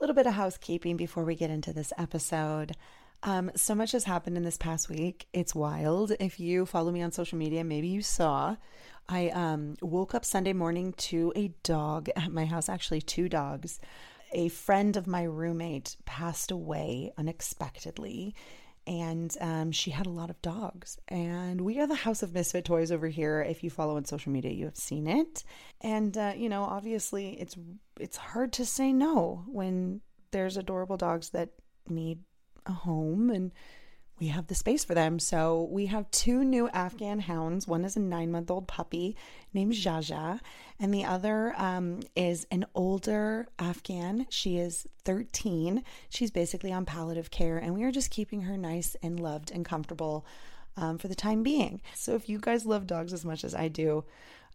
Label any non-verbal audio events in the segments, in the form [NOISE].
little bit of housekeeping before we get into this episode. Um, so much has happened in this past week. It's wild. If you follow me on social media, maybe you saw I um, woke up Sunday morning to a dog [LAUGHS] at my house, actually, two dogs. A friend of my roommate passed away unexpectedly, and um, she had a lot of dogs. And we are the House of Misfit Toys over here. If you follow on social media, you have seen it. And uh, you know, obviously, it's it's hard to say no when there's adorable dogs that need a home and we have the space for them. So we have two new Afghan hounds. One is a nine month old puppy named Jaja, and the other um, is an older Afghan. She is 13. She's basically on palliative care, and we are just keeping her nice and loved and comfortable um, for the time being. So if you guys love dogs as much as I do,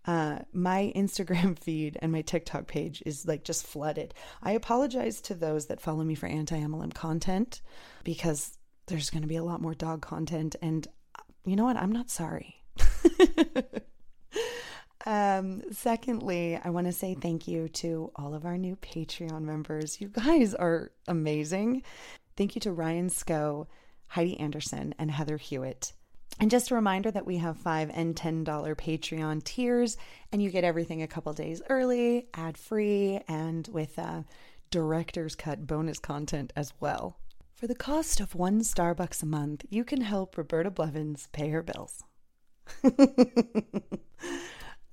uh, my [LAUGHS] Instagram feed and my TikTok page is like just flooded. I apologize to those that follow me for anti MLM content because there's going to be a lot more dog content. And you know what? I'm not sorry. [LAUGHS] um, secondly, I want to say thank you to all of our new Patreon members. You guys are amazing. Thank you to Ryan Sco, Heidi Anderson, and Heather Hewitt. And just a reminder that we have five and ten dollar Patreon tiers, and you get everything a couple days early, ad free, and with uh, director's cut bonus content as well. For the cost of one Starbucks a month, you can help Roberta Blevins pay her bills. [LAUGHS]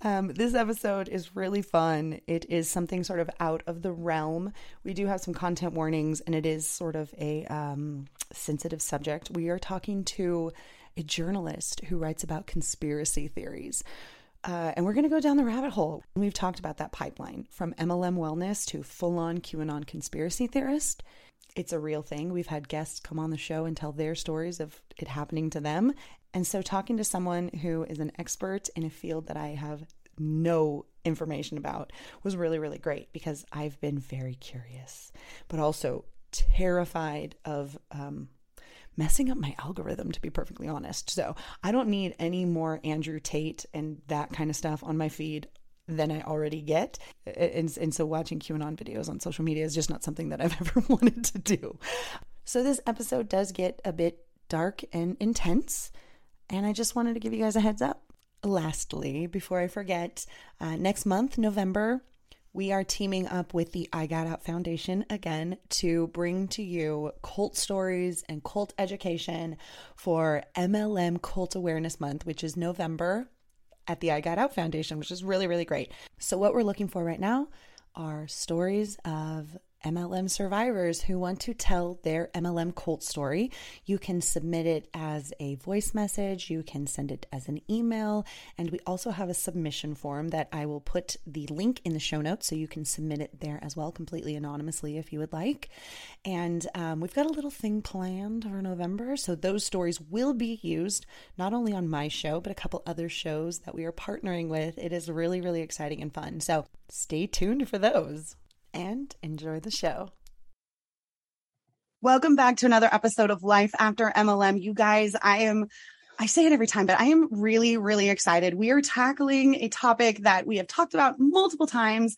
um, this episode is really fun. It is something sort of out of the realm. We do have some content warnings, and it is sort of a um, sensitive subject. We are talking to a journalist who writes about conspiracy theories. Uh, and we're going to go down the rabbit hole. We've talked about that pipeline from MLM wellness to full on QAnon conspiracy theorist. It's a real thing. We've had guests come on the show and tell their stories of it happening to them. And so, talking to someone who is an expert in a field that I have no information about was really, really great because I've been very curious, but also terrified of um, messing up my algorithm, to be perfectly honest. So I don't need any more Andrew Tate and that kind of stuff on my feed than I already get. And, and so watching QAnon videos on social media is just not something that I've [LAUGHS] ever wanted to do. So this episode does get a bit dark and intense. And I just wanted to give you guys a heads up. Lastly, before I forget, uh, next month, November, we are teaming up with the I Got Out Foundation again to bring to you cult stories and cult education for MLM Cult Awareness Month, which is November at the I Got Out Foundation, which is really, really great. So, what we're looking for right now are stories of MLM survivors who want to tell their MLM cult story. You can submit it as a voice message, you can send it as an email, and we also have a submission form that I will put the link in the show notes so you can submit it there as well, completely anonymously if you would like. And um, we've got a little thing planned for November, so those stories will be used not only on my show, but a couple other shows that we are partnering with. It is really, really exciting and fun. So stay tuned for those and enjoy the show. Welcome back to another episode of Life After MLM. You guys, I am I say it every time, but I am really, really excited. We are tackling a topic that we have talked about multiple times,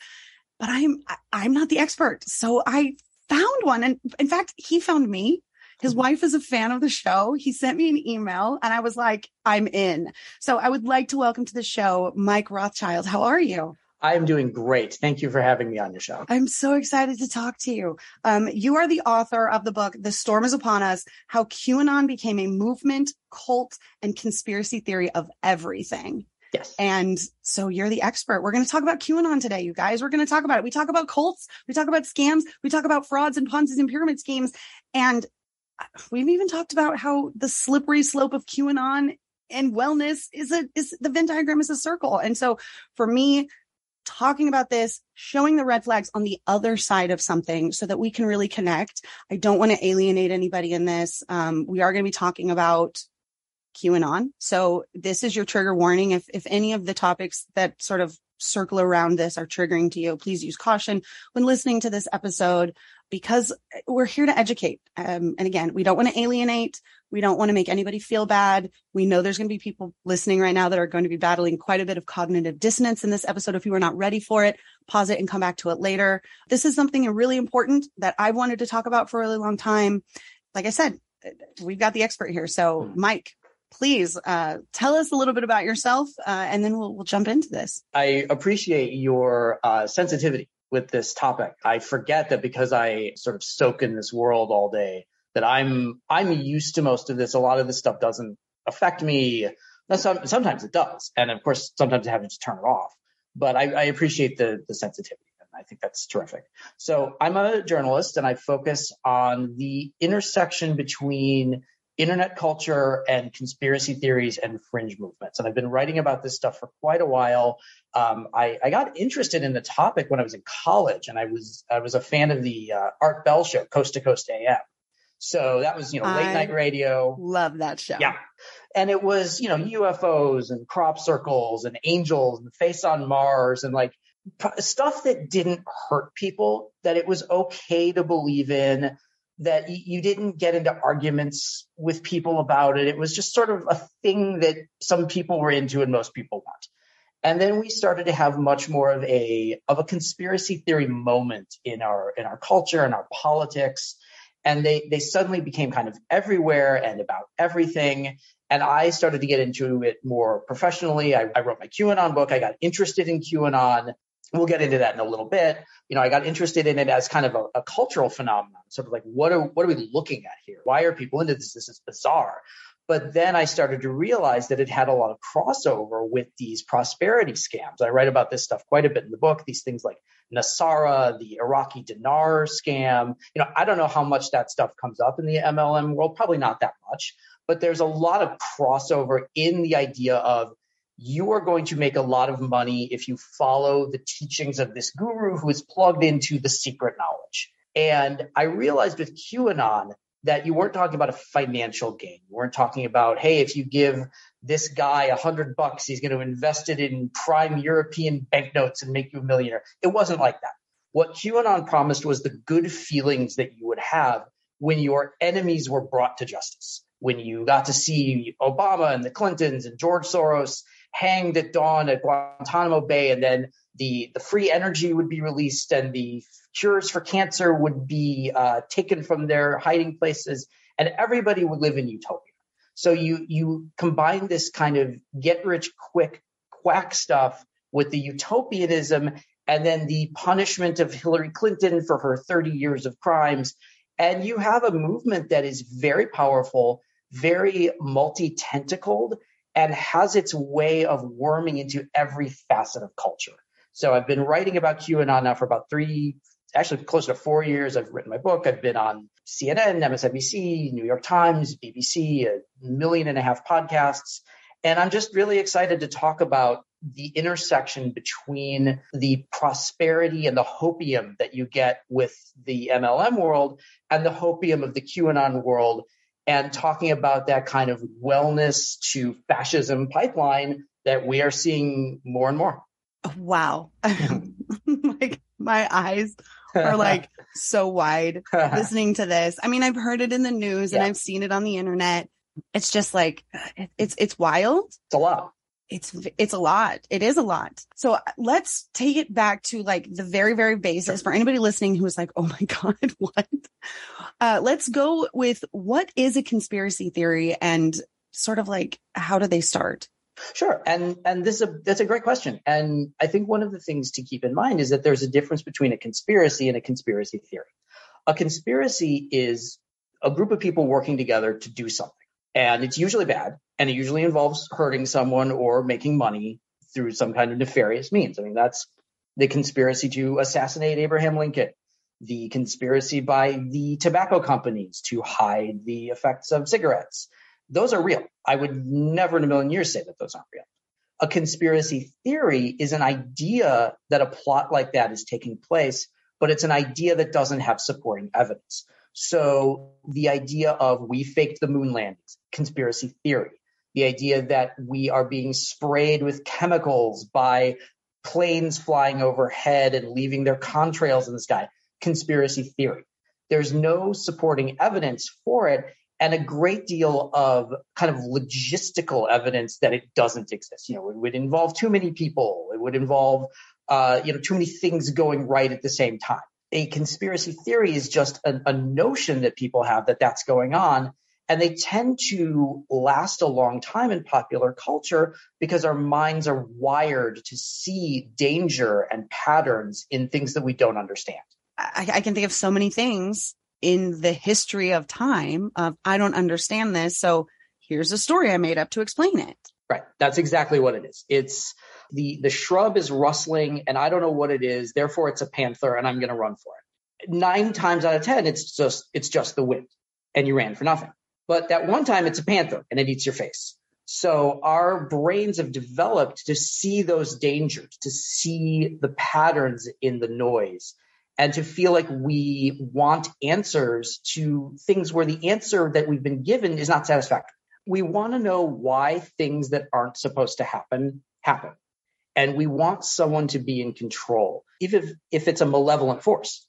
but I'm I'm not the expert. So I found one. And in fact, he found me. His mm-hmm. wife is a fan of the show. He sent me an email and I was like, I'm in. So I would like to welcome to the show Mike Rothschild. How are you? I am doing great. Thank you for having me on your show. I'm so excited to talk to you. Um, you are the author of the book, The Storm is Upon Us How QAnon Became a Movement, Cult, and Conspiracy Theory of Everything. Yes. And so you're the expert. We're going to talk about QAnon today, you guys. We're going to talk about it. We talk about cults, we talk about scams, we talk about frauds and Ponzi's and pyramid schemes. And we've even talked about how the slippery slope of QAnon and wellness is a is the Venn diagram is a circle. And so for me, talking about this, showing the red flags on the other side of something so that we can really connect. I don't want to alienate anybody in this. Um, we are going to be talking about QAnon. So this is your trigger warning. If, if any of the topics that sort of circle around this are triggering to you, please use caution when listening to this episode because we're here to educate. Um, and again, we don't want to alienate. We don't want to make anybody feel bad. We know there's going to be people listening right now that are going to be battling quite a bit of cognitive dissonance in this episode. If you are not ready for it, pause it and come back to it later. This is something really important that I wanted to talk about for a really long time. Like I said, we've got the expert here. So, hmm. Mike, please uh, tell us a little bit about yourself, uh, and then we'll, we'll jump into this. I appreciate your uh, sensitivity with this topic. I forget that because I sort of soak in this world all day, that I'm I'm used to most of this. A lot of this stuff doesn't affect me. Some, sometimes it does, and of course, sometimes I have to just turn it off. But I, I appreciate the the sensitivity. and I think that's terrific. So I'm a journalist and I focus on the intersection between internet culture and conspiracy theories and fringe movements. And I've been writing about this stuff for quite a while. Um, I, I, got interested in the topic when I was in college, and I was I was a fan of the uh, Art Bell show, Coast to Coast AM. So that was you know late I night radio. Love that show. Yeah, and it was you know UFOs and crop circles and angels and face on Mars and like stuff that didn't hurt people. That it was okay to believe in that you didn't get into arguments with people about it. It was just sort of a thing that some people were into and most people weren't. And then we started to have much more of a of a conspiracy theory moment in our in our culture and our politics. And they they suddenly became kind of everywhere and about everything. And I started to get into it more professionally. I, I wrote my QAnon book. I got interested in QAnon we'll get into that in a little bit. You know, I got interested in it as kind of a, a, cultural phenomenon, sort of like what are what are we looking at here? Why are people into this? This is bizarre. But then I started to realize that it had a lot of crossover with these prosperity scams. I write about this stuff quite a bit in the book. These things like NESARA, the Iraqi dinar scam. You know, I don't know how much that stuff comes up in the MLM world. Probably not that much. But there's a lot of crossover in the idea of you are going to make a lot of money if you follow the teachings of this guru who is plugged into the secret knowledge. And I realized with QAnon that you weren't talking about a financial gain. You weren't talking about, hey, if you give this guy a hundred bucks, he's going to invest it in prime European banknotes and make you a millionaire. It wasn't like that. What QAnon promised was the good feelings that you would have when your enemies were brought to justice. When you got to see Obama and the Clintons and George Soros hanged at dawn at Guantanamo Bay, and then the the free energy would be released, and the cures for cancer would be uh, taken from their hiding places, and everybody would live in utopia. So you you combine this kind of get rich quick quack stuff with the utopianism and then the punishment of Hillary Clinton for her 30 years of crimes. And you have a movement that is very powerful, very multi tentacled, and has its way of worming into every facet of culture. So I've been writing about QAnon now for about three, actually close to four years. I've written my book. I've been on CNN, MSNBC, New York Times, BBC, a million and a half podcasts. And I'm just really excited to talk about the intersection between the prosperity and the hopium that you get with the MLM world and the hopium of the QAnon world, and talking about that kind of wellness to fascism pipeline that we are seeing more and more. Wow. [LAUGHS] like my eyes are like [LAUGHS] so wide listening to this. I mean, I've heard it in the news yeah. and I've seen it on the internet. It's just like it's it's wild. It's a lot. It's it's a lot. It is a lot. So let's take it back to like the very very basis for anybody listening who is like, "Oh my [LAUGHS] god, what?" Uh, let's go with what is a conspiracy theory and sort of like how do they start? Sure, and and this is a that's a great question, and I think one of the things to keep in mind is that there's a difference between a conspiracy and a conspiracy theory. A conspiracy is a group of people working together to do something, and it's usually bad, and it usually involves hurting someone or making money through some kind of nefarious means. I mean, that's the conspiracy to assassinate Abraham Lincoln, the conspiracy by the tobacco companies to hide the effects of cigarettes those are real. I would never in a million years say that those aren't real. A conspiracy theory is an idea that a plot like that is taking place, but it's an idea that doesn't have supporting evidence. So the idea of we faked the moon landings, conspiracy theory. The idea that we are being sprayed with chemicals by planes flying overhead and leaving their contrails in the sky, conspiracy theory. There's no supporting evidence for it and a great deal of kind of logistical evidence that it doesn't exist. You know, it would involve too many people. It would involve, uh, you know, too many things going right at the same time. A conspiracy theory is just a, a notion that people have that that's going on. And they tend to last a long time in popular culture because our minds are wired to see danger and patterns in things that we don't understand. I, I can think of so many things in the history of time of I don't understand this. So here's a story I made up to explain it. Right. That's exactly what it is. It's the the shrub is rustling and I don't know what it is. Therefore it's a panther and I'm going to run for it. 9 times out of 10 it's just it's just the wind and you ran for nothing. But that one time it's a panther and it eats your face. So our brains have developed to see those dangers, to see the patterns in the noise and to feel like we want answers to things where the answer that we've been given is not satisfactory. We want to know why things that aren't supposed to happen happen. And we want someone to be in control, even if, if it's a malevolent force.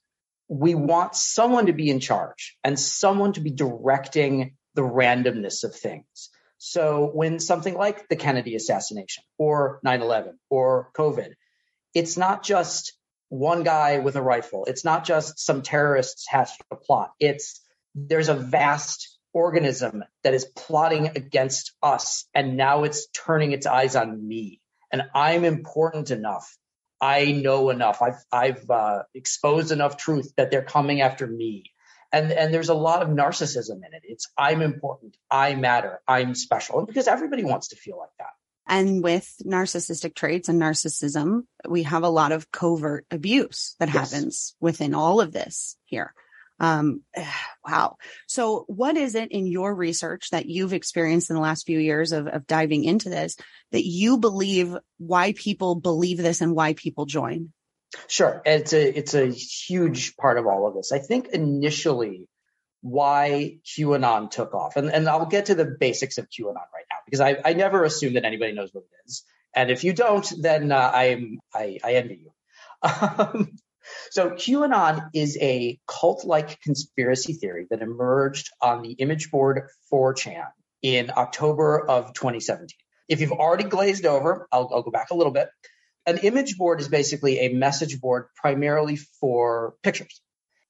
We want someone to be in charge and someone to be directing the randomness of things. So when something like the Kennedy assassination or 9 11 or COVID, it's not just one guy with a rifle. It's not just some terrorists hatched a plot. It's there's a vast organism that is plotting against us, and now it's turning its eyes on me. And I'm important enough. I know enough. I've I've uh, exposed enough truth that they're coming after me. And and there's a lot of narcissism in it. It's I'm important. I matter. I'm special. And because everybody wants to feel like that. And with narcissistic traits and narcissism, we have a lot of covert abuse that yes. happens within all of this here. Um, [SIGHS] wow. So what is it in your research that you've experienced in the last few years of, of diving into this that you believe why people believe this and why people join? Sure. It's a, it's a huge part of all of this. I think initially why QAnon took off. And, and I'll get to the basics of QAnon right now because I, I never assume that anybody knows what it is. And if you don't, then uh, I'm, I, I envy you. [LAUGHS] Um, so QAnon is a cult-like conspiracy theory that emerged on the image board 4chan in October of 2017. If you've already glazed over, I'll, I'll go back a little bit. An image board is basically a message board primarily for pictures.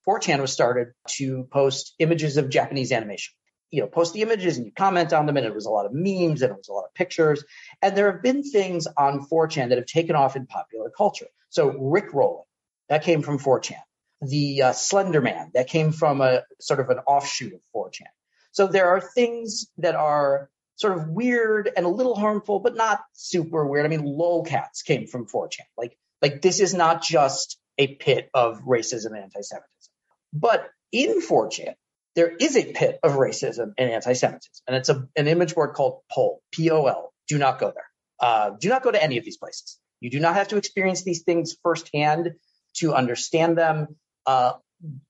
4chan was started to post images of Japanese animation. You know, post the images and you comment on them, and it was a lot of memes and it was a lot of pictures. And there have been things on 4chan that have taken off in popular culture. So Rick Rolling, that came from 4chan. The uh, Slender Man, that came from a sort of an offshoot of 4chan. So there are things that are sort of weird and a little harmful, but not super weird. I mean, lolcats came from 4chan. Like, like this is not just a pit of racism and anti-Semitism. But in 4chan, there is a pit of racism and anti-Semitism, and it's a, an image board called Pol, P-O-L. Do not go there. Uh, do not go to any of these places. You do not have to experience these things firsthand to understand them. Uh,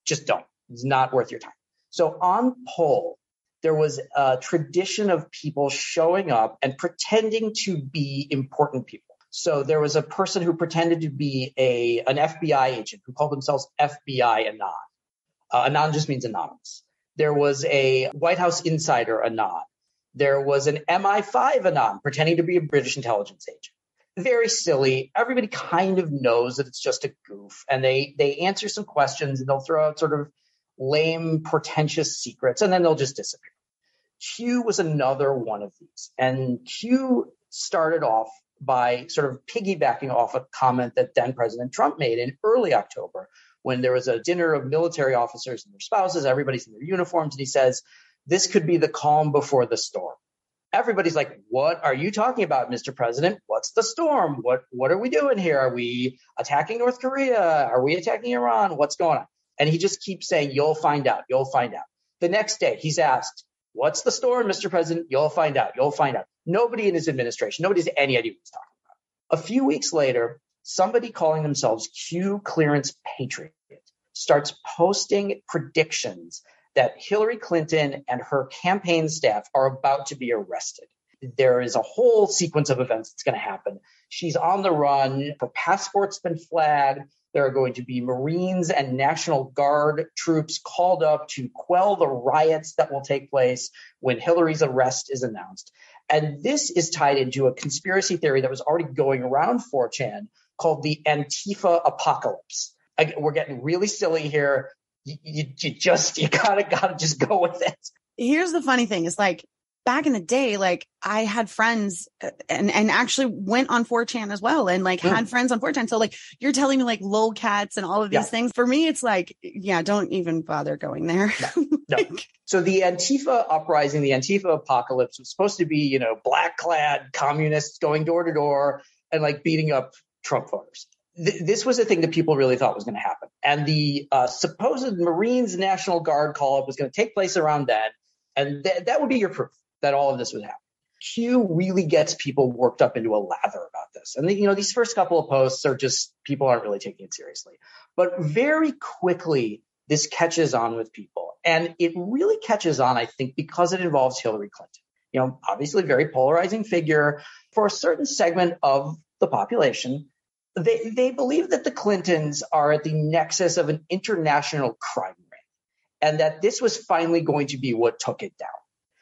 just don't. It's not worth your time. So on Pol, there was a tradition of people showing up and pretending to be important people. So there was a person who pretended to be a an FBI agent who called themselves FBI Anon. Uh, Anon just means anonymous. There was a White House insider Anon. There was an MI5 Anon pretending to be a British intelligence agent. Very silly. Everybody kind of knows that it's just a goof, and they they answer some questions and they'll throw out sort of lame, pretentious secrets, and then they'll just disappear. Q was another one of these, and Q started off by sort of piggybacking off a comment that then President Trump made in early October when there was a dinner of military officers and their spouses, everybody's in their uniforms, and he says, This could be the calm before the storm. Everybody's like, What are you talking about, Mr. President? What's the storm? What what are we doing here? Are we attacking North Korea? Are we attacking Iran? What's going on? And he just keeps saying, You'll find out, you'll find out. The next day, he's asked, What's the storm, Mr. President? You'll find out, you'll find out. Nobody in his administration, nobody has any idea what he's talking about. A few weeks later, somebody calling themselves Q Clearance Patriot starts posting predictions that Hillary Clinton and her campaign staff are about to be arrested. There is a whole sequence of events that's going to happen. She's on the run. Her passport's been flagged. There are going to be Marines and National Guard troops called up to quell the riots that will take place when Hillary's arrest is announced. And this is tied into a conspiracy theory that was already going around 4chan called the Antifa apocalypse. we're getting really silly here. You, you, you just, you gotta, gotta just go with it. Here's the funny thing is like, back in the day, like I had friends uh, and, and actually went on 4chan as well and like mm. had friends on 4chan. So like you're telling me like lolcats and all of these yeah. things. For me, it's like, yeah, don't even bother going there. No, [LAUGHS] no. so the Antifa uprising, the Antifa apocalypse was supposed to be, you know, black clad communists going door to door and like beating up Trump voters. Th- this was a thing that people really thought was going to happen. And the uh, supposed Marines National Guard call up was going to take place around then. And th- that would be your proof that all of this would happen. Q really gets people worked up into a lather about this. And, the, you know, these first couple of posts are just people aren't really taking it seriously. But very quickly, this catches on with people. And it really catches on, I think, because it involves Hillary Clinton. You know, obviously, very polarizing figure for a certain segment of the population. They, they believe that the Clintons are at the nexus of an international crime ring and that this was finally going to be what took it down.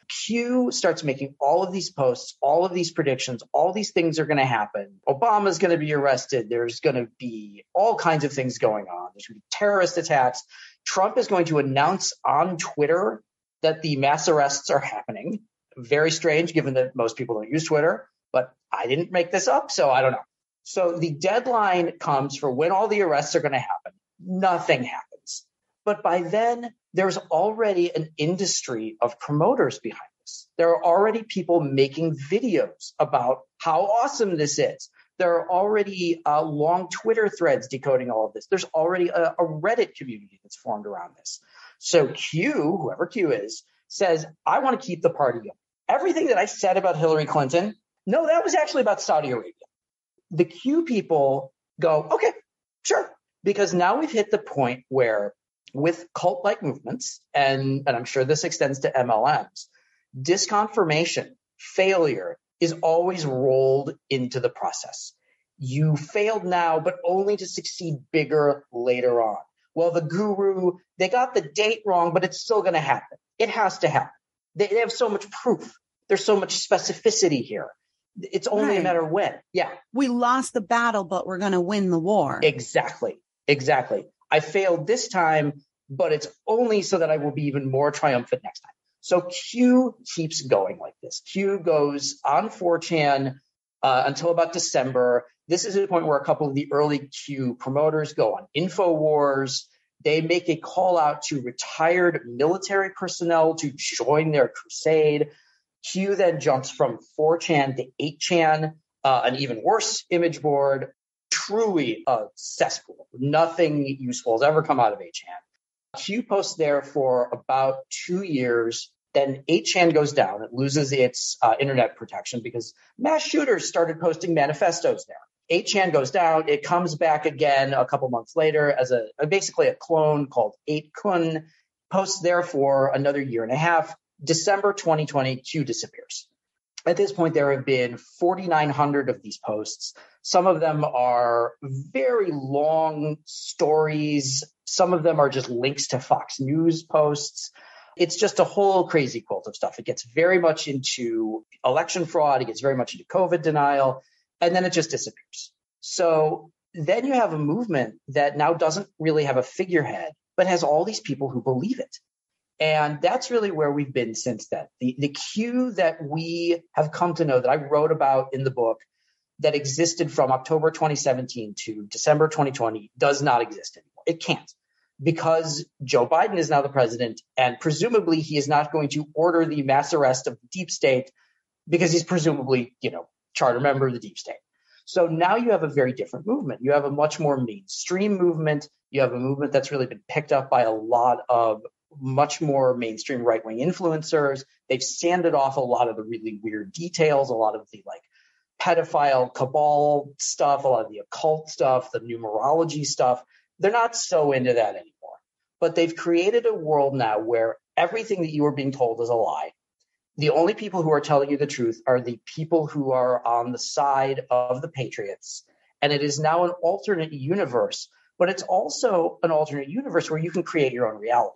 Q starts making all of these posts, all of these predictions, all these things are going to happen. Obama's going to be arrested. There's going to be all kinds of things going on. There's going to be terrorist attacks. Trump is going to announce on Twitter that the mass arrests are happening. Very strange given that most people don't use Twitter, but I didn't make this up, so I don't know. So the deadline comes for when all the arrests are going to happen. Nothing happens. But by then, there's already an industry of promoters behind this. There are already people making videos about how awesome this is. There are already uh, long Twitter threads decoding all of this. There's already a, a Reddit community that's formed around this. So Q, whoever Q is, says, I want to keep the party going. Everything that I said about Hillary Clinton, no, that was actually about Saudi Arabia. The Q people go, okay, sure. Because now we've hit the point where with cult like movements, and, and I'm sure this extends to MLMs, disconfirmation, failure is always rolled into the process. You failed now, but only to succeed bigger later on. Well, the guru, they got the date wrong, but it's still going to happen. It has to happen. They, they, have so much proof. There's so much specificity here. It's only right. a matter of when. Yeah. We lost the battle, but we're going to win the war. Exactly. Exactly. I failed this time, but it's only so that I will be even more triumphant next time. So Q keeps going like this. Q goes on 4chan uh, until about December. This is the point where a couple of the early Q promoters go on InfoWars. They make a call out to retired military personnel to join their crusade. Q then jumps from 4chan to 8chan, uh, an even worse image board truly a cesspool. Nothing useful has ever come out of 8chan. Q posts there for about two years. Then 8chan goes down. It loses its uh, internet protection because mass shooters started posting manifestos there. 8chan goes down. It comes back again a couple months later as a, basically a clone called 8kun. Posts there for another year and a half. December 2022 disappears. At this point, there have been 4,900 of these posts. Some of them are very long stories. Some of them are just links to Fox News posts. It's just a whole crazy quilt of stuff. It gets very much into election fraud. It gets very much into COVID denial and then it just disappears. So then you have a movement that now doesn't really have a figurehead, but has all these people who believe it. And that's really where we've been since then. The, the Q that we have come to know that I wrote about in the book that existed from October 2017 to December 2020 does not exist anymore. It can't because Joe Biden is now the president and presumably he is not going to order the mass arrest of the deep state because he's presumably, you know, charter member of the deep state. So now you have a very different movement. You have a much more mainstream movement. You have a movement that's really been picked up by a lot of much more mainstream right wing influencers. They've sanded off a lot of the really weird details, a lot of the like pedophile cabal stuff, a lot of the occult stuff, the numerology stuff. They're not so into that anymore. But they've created a world now where everything that you are being told is a lie the only people who are telling you the truth are the people who are on the side of the patriots. And it is now an alternate universe, but it's also an alternate universe where you can create your own reality.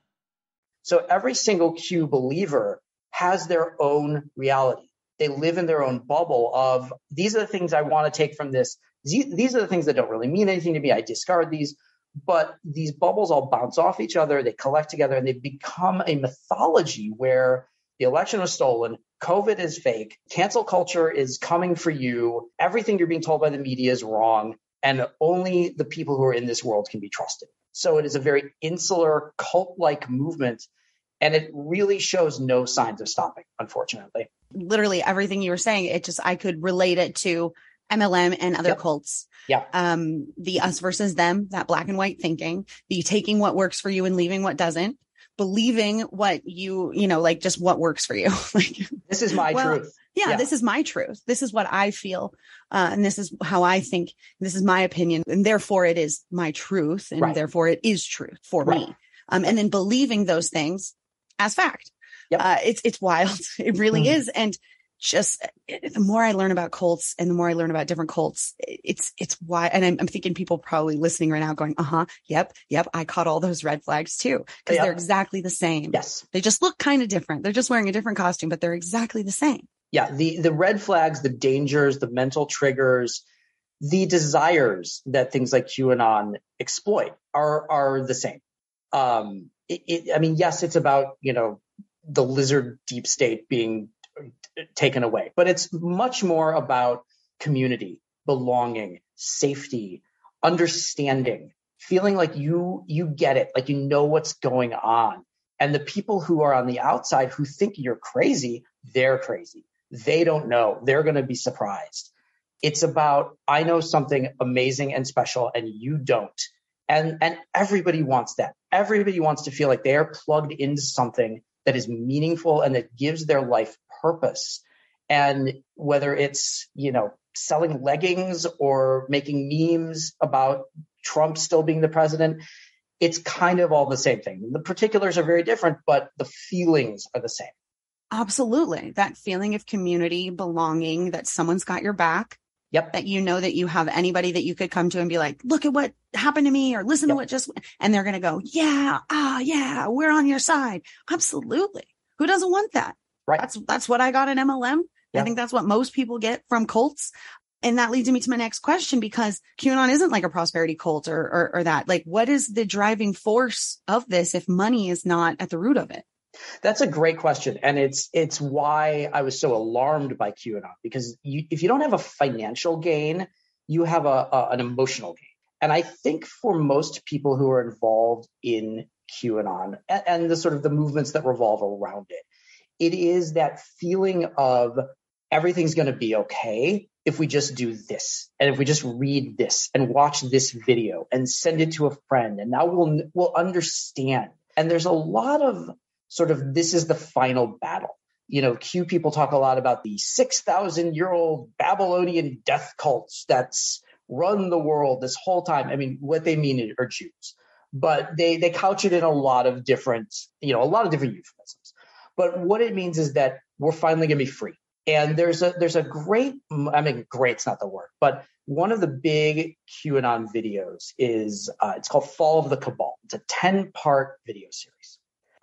So every single Q believer has their own reality they live in their own bubble of these are the things I want to take from this. These are the things that don't really mean anything to me. I discard these. But these bubbles all bounce off each other. They collect together and they become a mythology where the election was stolen. COVID is fake. Cancel culture is coming for you. Everything you're being told by the media is wrong. And only the people who are in this world can be trusted. So it is a very insular, cult like movement. And it really shows no signs of stopping, unfortunately literally everything you were saying, it just, I could relate it to MLM and other yep. cults. Yeah. Um, the us versus them, that black and white thinking, the taking what works for you and leaving what doesn't, believing what you, you know, like just what works for you. [LAUGHS] like this is my well, truth. Yeah, yeah, this is my truth. This is what I feel. Uh, and this is how I think. This is my opinion. And therefore it is my truth. And right. therefore it is truth for right. me. Um, and then believing those things as fact. Yep. Uh, it's, it's wild. [LAUGHS] It really mm. is. And just the more I learn about cults and the more I learn about different cults, it's it's why. And I'm, I'm thinking people probably listening right now going, "Uh huh, yep, yep." I caught all those red flags too because Yeah. they're exactly the same. Yes. They just look kind of different. They're just wearing a different costume, but they're exactly the same. Yeah. The the red flags, the dangers, the mental triggers, the desires that things like QAnon exploit are are the same. Um, it, it, I mean, yes, it's about you know the lizard deep state being taken away, but it's much more about community, belonging, safety, understanding, feeling like you you get it, like you know what's going on. And the people who are on the outside who think you're crazy, they're crazy. They don't know. They're going to be surprised. It's about I know something amazing and special and you don't. And and everybody wants that. Everybody wants to feel like they are plugged into something that is meaningful and that gives their life purpose. And whether it's, you know, selling leggings or making memes about Trump still being the president, it's kind of all the same thing. The particulars are very different, but the feelings are the same. Absolutely. That feeling of community, belonging, that someone's got your back, Yep. that you know that you have anybody that you could come to and be like, look at what happened to me or listen to what just, and they're going to go, yeah, ah, yeah, we're on your side. Absolutely. Who doesn't want that? Right. That's, that's what I got in MLM. I think that's what most people get from cults. And that leads me to my next question because QAnon isn't like a prosperity cult or, or, or that. Like, what is the driving force of this if money is not at the root of it? That's a great question, and it's it's why I was so alarmed by QAnon because you, if you don't have a financial gain, you have a, a an emotional gain, and I think for most people who are involved in QAnon and, and the sort of the movements that revolve around it, it is that feeling of everything's going to be okay if we just do this and if we just read this and watch this video and send it to a friend and now we'll we'll understand. And there's a lot of sort of this is the final battle. You know q people talk a lot about the 6000 year old babylonian death cults that's run the world this whole time. I mean what they mean are jews. But they they couch it in a lot of different you know a lot of different euphemisms. But what it means is that we're finally going to be free. And there's a there's a great i mean great's not the word but one of the big qanon videos is uh, it's called fall of the cabal. It's a 10 part video series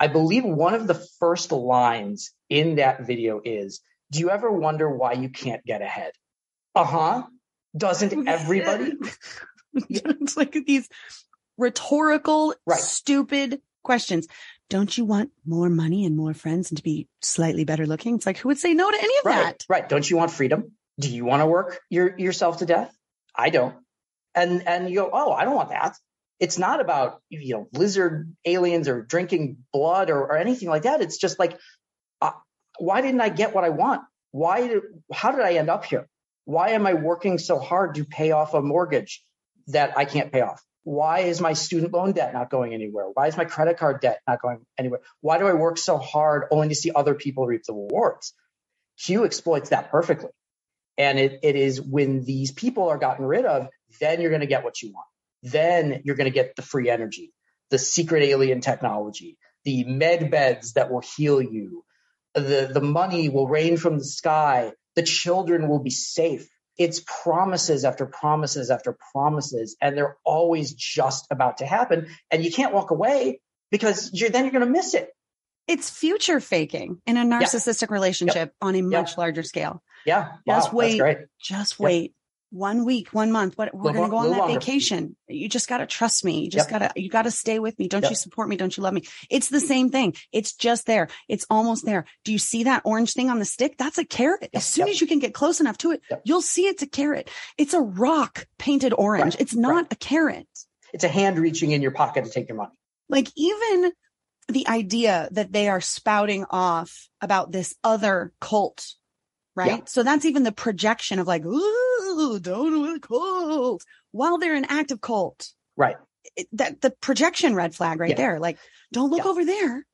i believe one of the first lines in that video is do you ever wonder why you can't get ahead? Uh-huh. Doesn't everybody? [LAUGHS] It's like these rhetorical, Right. stupid questions. Don't you want more money and more friends and to be slightly better looking? It's like, who would say no to any of right. that? right. Don't you want freedom? Do you want to work your, yourself to death? I don't. And and you go oh i don't want that it's not about you know lizard aliens or drinking blood or, or anything like that. It's just like uh, why didn't i get what i want? Why did how did i end up here? Why am i working so hard to pay off a mortgage that i can't pay off? Why is my student loan debt not going anywhere? Why is my credit card debt not going anywhere? Why do i work so hard only to see other people reap the rewards? Q exploits that perfectly. And it, it is when these people are gotten rid of then you're going to get what you want then you're going to get the free energy the secret alien technology the med beds that will heal you the the money will rain from the sky the children will be safe it's promises after promises after promises and they're always just about to happen and you can't walk away because you're then you're going to miss it It's future faking in a narcissistic relationship on a much larger scale. yeah Just wow, wait. Just Yep. wait. One week, one month. What we're going to go on that longer. vacation. You just got to trust me. You just Yep. got to, you got to stay with me. Don't Yep. you support me? Don't you love me? It's the same thing. It's just there. It's almost there. Do you see that orange thing on the stick? That's a carrot. As soon Yep. as you can get close enough to it, Yep. you'll see it's a carrot. It's a rock painted orange. Right. It's not Right. a carrot. it's a hand reaching in your pocket to take your money like even the idea that they are spouting off about this other cult, right? Yeah. So that's even the projection of like, ooh, don't with cult while they're an active cult. right It, that the projection red flag right Yeah. there. Like, don't look Yeah. over there.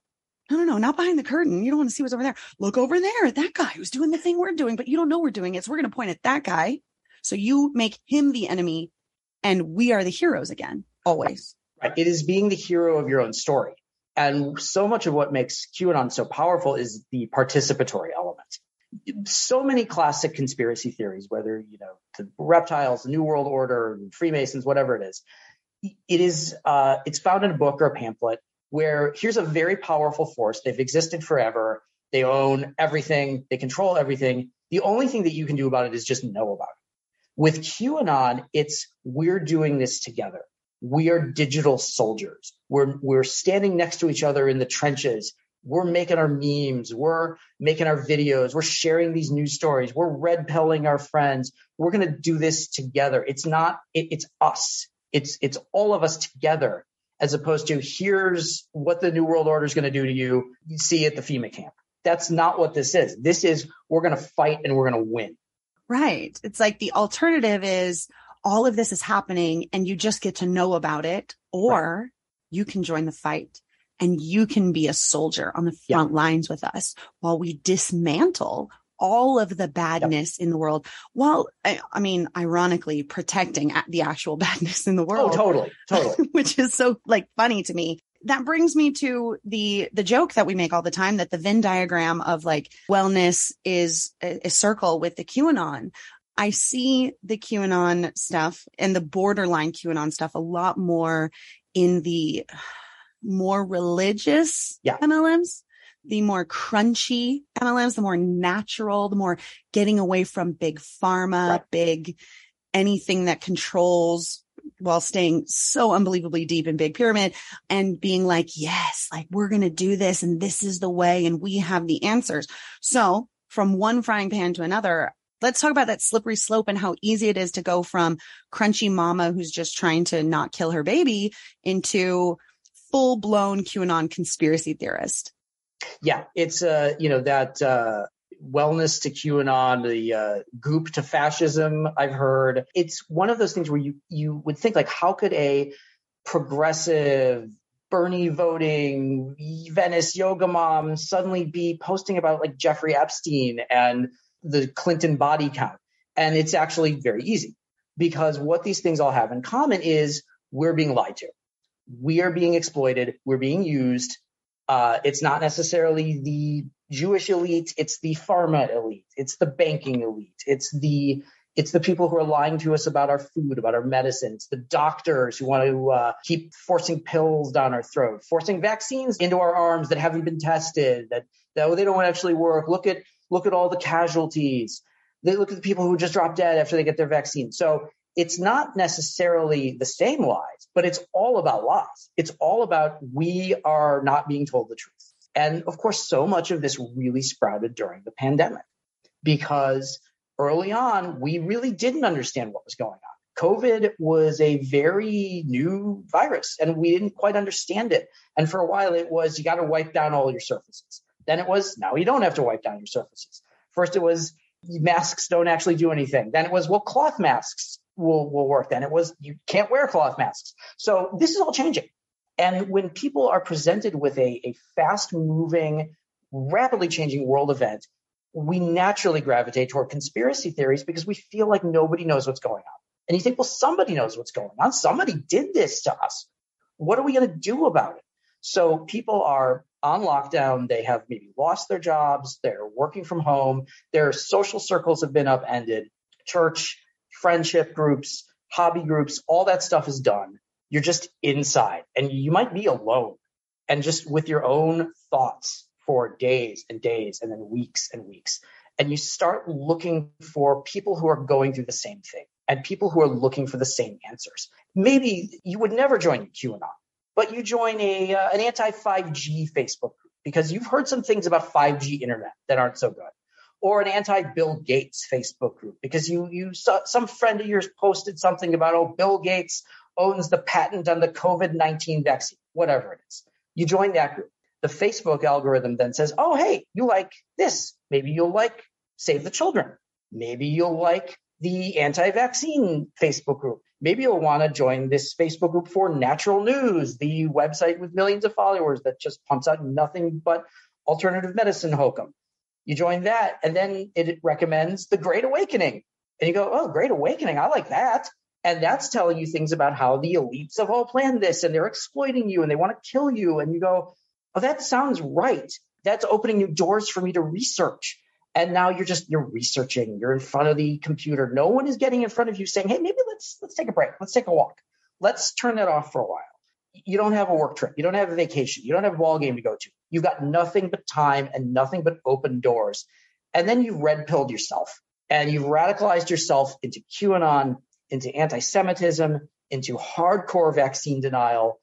No, no, no, not behind the curtain. You don't want to see what's over there. Look over there at that guy who's doing the thing we're doing, but you don't know we're doing it. So we're going to point at that guy. So you make him the enemy and we are the heroes again, always. Right. It is being the hero of your own story. And so much of what makes QAnon so powerful is the participatory element. So many classic conspiracy theories, whether, you know, the reptiles, the New World Order, Freemasons, whatever it is, it is, uh, it's found in a book or a pamphlet where here's a very powerful force. They've existed forever. They own everything. They control everything. The only thing that you can do about it is just know about it. With QAnon, it's we're doing this together. We are digital soldiers. We're, we're standing next to each other in the trenches we're making our memes, we're making our videos, we're sharing these news stories, we're red pilling our friends. We're going to do this together. It's not, it, it's us. It's, it's all of us together as opposed to here's what the New World Order is going to do to you. You see at the FEMA camp. That's not what this is. This is we're going to fight and we're going to win. Right. It's like the alternative is all of this is happening and you just get to know about it or right. you can join the fight and you can be a soldier on the front yeah. lines with us while we dismantle all of the badness yep. in the world while I, I, mean ironically protecting the actual [LAUGHS] badness in the oh, world. oh totally. Totally. [LAUGHS] Which is so like funny to me. That brings me to the the joke that we make all the time that the venn diagram of like wellness is a, a circle with the qanon. I see the QAnon stuff and the borderline QAnon stuff a lot more in the more religious yeah. MLMs, the more crunchy MLMs, the more natural, the more getting away from big pharma, right. big anything that controls while staying so unbelievably deep in big pyramid and being like, yes, like we're going to do this and this is the way and we have the answers. So from one frying pan to another, let's talk about that slippery slope and how easy it is to go from crunchy mama who's just trying to not kill her baby into full blown QAnon conspiracy theorist. Yeah, it's uh, you know that uh, wellness to QAnon, the uh, goop to fascism. I've heard it's one of those things where you you would think like, how could a progressive Bernie voting Venice yoga mom suddenly be posting about like Jeffrey Epstein and the Clinton body count? And it's actually very easy because what these things all have in common is we're being lied to we are being exploited, we're being used. Uh, it's not necessarily the Jewish elite, it's the pharma elite, it's the banking elite, it's the it's the people who are lying to us about our food, about our medicines, the doctors who want to uh, keep forcing pills down our throat, forcing vaccines into our arms that haven't been tested, that, that they don't actually work. Look at look at all the casualties. They look at the people who just drop dead after they get their vaccine. So it's not necessarily the same lies, but it's all about lies. It's all about we are not being told the truth. And of course, so much of this really sprouted during the pandemic because early on, we really didn't understand what was going on. COVID was a very new virus and we didn't quite understand it. And for a while, it was you got to wipe down all your surfaces. Then it was now you don't have to wipe down your surfaces. First, it was masks don't actually do anything. Then it was, well, cloth masks will will work then. It was you can't wear cloth masks. So this is all changing. And when people are presented with a, a fast moving, rapidly changing world event, we naturally gravitate toward conspiracy theories because we feel like nobody knows what's going on. And you think, well, somebody knows what's going on. Somebody did this to us. What are we going to do about it? So people are on lockdown. They have maybe lost their jobs. They're working from home. Their social circles have been upended. Church, friendship groups, hobby groups, all that stuff is done. You're just inside and you might be alone and just with your own thoughts for days and days and then weeks and weeks. And you start looking for people who are going through the same thing and people who are looking for the same answers. Maybe you would never join QAnon, but you join a uh, an anti 5G Facebook group because you've heard some things about 5G internet that aren't so good or an anti-Bill Gates Facebook group because you you saw some friend of yours posted something about oh Bill Gates owns the patent on the COVID-19 vaccine, whatever it is. You join that group. The Facebook algorithm then says, "Oh, hey, you like this. Maybe you'll like Save the Children. Maybe you'll like the anti-vaccine Facebook group. Maybe you'll want to join this Facebook group for Natural News, the website with millions of followers that just pumps out nothing but alternative medicine hokum. You join that, and then it recommends the Great Awakening. And you go, oh, Great Awakening, I like that. And that's telling you things about how the elites have all planned this and they're exploiting you and they want to kill you. And you go, oh, that sounds right. That's opening new doors for me to research. And now you're just you're researching. You're in front of the computer. No one is getting in front of you saying, "Hey, maybe let's let's take a break. Let's take a walk. Let's turn that off for a while." You don't have a work trip. You don't have a vacation. You don't have a ball game to go to. You've got nothing but time and nothing but open doors. And then you've red pilled yourself and you've radicalized yourself into QAnon, into anti-Semitism, into hardcore vaccine denial,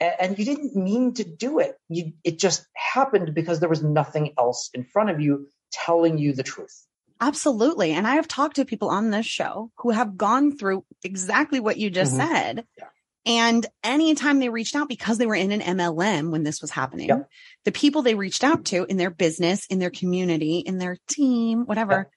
and you didn't mean to do it. You, it just happened because there was nothing else in front of you telling you the truth. Absolutely. And I have talked to people on this show who have gone through exactly what you just mm-hmm. said. Yeah. And anytime they reached out because they were in an MLM when this was happening, yep. the people they reached out to in their business, in their community, in their team, whatever, yep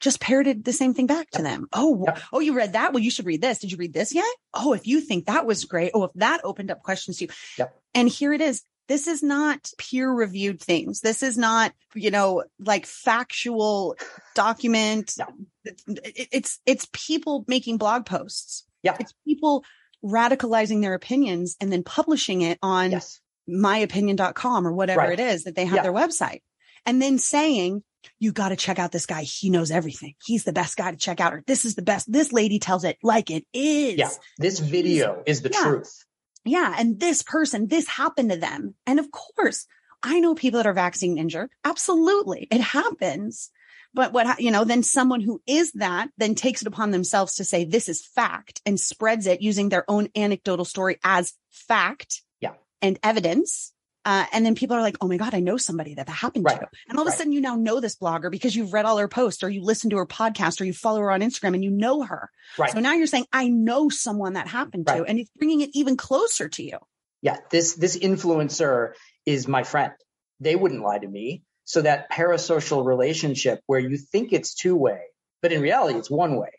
just parroted the same thing back to them. Oh, yep. oh, you read that? Well, you should read this. Did you read this yet? Oh, if you think that was great. Oh, if that opened up questions to you. Yep. And here it is. This is not peer reviewed things. This is not, you know, like factual document. No. It's, it's people making blog posts. Yeah. It's people radicalizing their opinions and then publishing it on yes. myopinion.com or whatever right. it is that they have yeah. their website and then saying, you got to check out this guy. He knows everything. He's the best guy to check out. Or this is the best. This lady tells it like it is. Yeah. This video is the yeah. truth. Yeah. And this person, this happened to them. And of course, I know people that are vaccine injured. Absolutely. It happens. But what, you know, then someone who is that then takes it upon themselves to say this is fact and spreads it using their own anecdotal story as fact. Yeah. And evidence. Uh, and then people are like, oh my God, I know somebody that that happened right. to. And all of a sudden you now know this blogger because you've read all her posts or you listen to her podcast or you follow her on Instagram and you know her. Right. So now you're saying, I know someone that happened right. to, and it's bringing it even closer to you. Yeah. This, this influencer is my friend. They wouldn't lie to me. So that parasocial relationship where you think it's two way, but in reality, it's one way.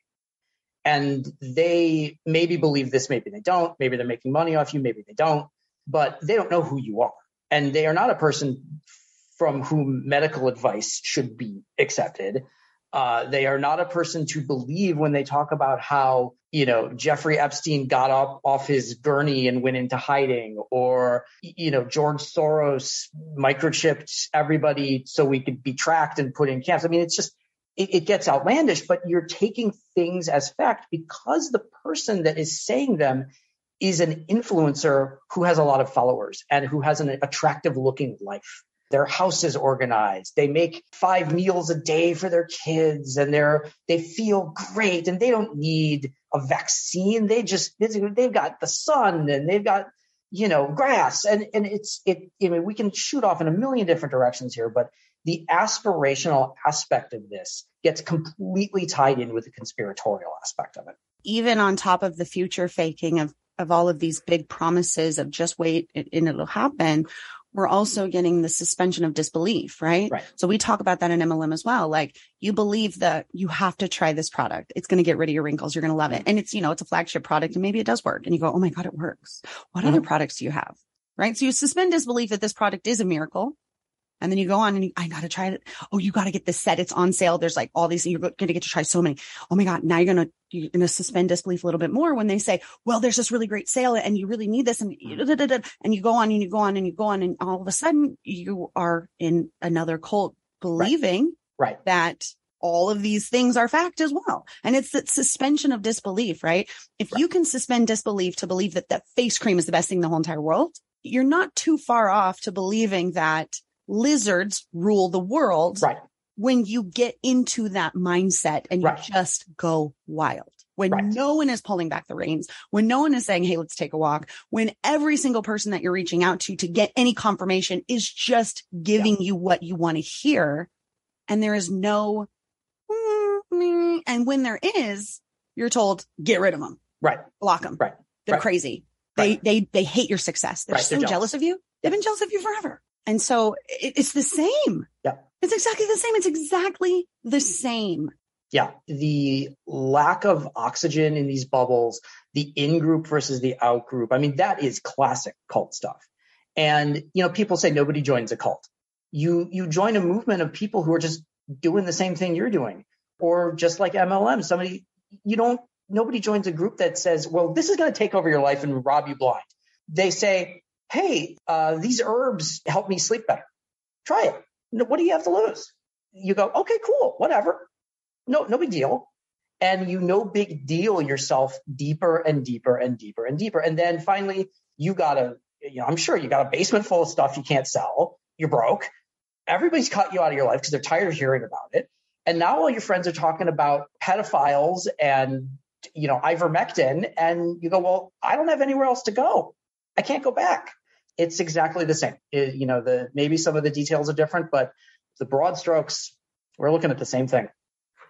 And they maybe believe this, maybe they don't. Maybe they're making money off you, maybe they don't, but they don't know who you are and they are not a person from whom medical advice should be accepted. Uh, they are not a person to believe when they talk about how you know Jeffrey Epstein got up off his gurney and went into hiding, or you know George Soros microchipped everybody so we could be tracked and put in camps. I mean, it's just it, it gets outlandish, but you're taking things as fact because the person that is saying them is an influencer who has a lot of followers and who has an attractive looking life. Their house is organized. They make five meals a day for their kids and they're, they feel great and they don't need a vaccine. They just, they've got the sun and they've got, you know, grass and, and it's, it, I mean, we can shoot off in a million different directions here, but the aspirational aspect of this gets completely tied in with the conspiratorial aspect of it. Even on top of the future faking of of all of these big promises of just wait and it'll happen, we're also getting the suspension of disbelief, right? right? So we talk about that in MLM as well. Like you believe that you have to try this product. It's going to get rid of your wrinkles. You're going to love it. And it's, you know, it's a flagship product and maybe it does work. And you go, Oh my God, it works. What mm-hmm. other products do you have? Right. So you suspend disbelief that this product is a miracle. And then you go on and you, I got to try it. Oh, you got to get this set. It's on sale. There's like all these, you're going to get to try so many. Oh my God. Now you're going to, you're going to suspend disbelief a little bit more when they say, well, there's this really great sale and you really need this. And, and you go on and you go on and you go on. And all of a sudden you are in another cult believing right. right. that all of these things are fact as well. And it's that suspension of disbelief, right? If right. you can suspend disbelief to believe that that face cream is the best thing in the whole entire world, you're not too far off to believing that lizards rule the world. Right. When you get into that mindset and you right. just go wild. When right. no one is pulling back the reins, when no one is saying, Hey, let's take a walk, when every single person that you're reaching out to to get any confirmation is just giving yeah. you what you want to hear. And there is no, mm, and when there is, you're told, get rid of them. Right. Block them. Right. They're right. crazy. They, they, they hate your success. They're so jealous. jealous of you. They've been jealous of you forever. And so it, it's the same. Yeah. It's exactly the same. It's exactly the mm-hmm. same. Yeah. The lack of oxygen in these bubbles, the in group versus the out group. I mean, that is classic cult stuff. And, you know, people say nobody joins a cult. You, you join a movement of people who are just doing the same thing you're doing. Or just like MLM, somebody, you don't, nobody joins a group that says, well, this is going to take over your life and rob you blind. They say, hey, uh, these herbs help me sleep better. Try it. What do you have to lose? you go, okay, cool, whatever. No, no big deal. And you no big deal yourself deeper and deeper and deeper and deeper. And then finally, you got a, you know, I'm sure you got a basement full of stuff you can't sell. You're broke. Everybody's cut you out of your life because they're tired of hearing about it. And now all your friends are talking about pedophiles and, you know, ivermectin. And you go, well, I don't have anywhere else to go. I can't go back. It's exactly the same. It, you know, the maybe some of the details are different, but the broad strokes, we're looking at the same thing.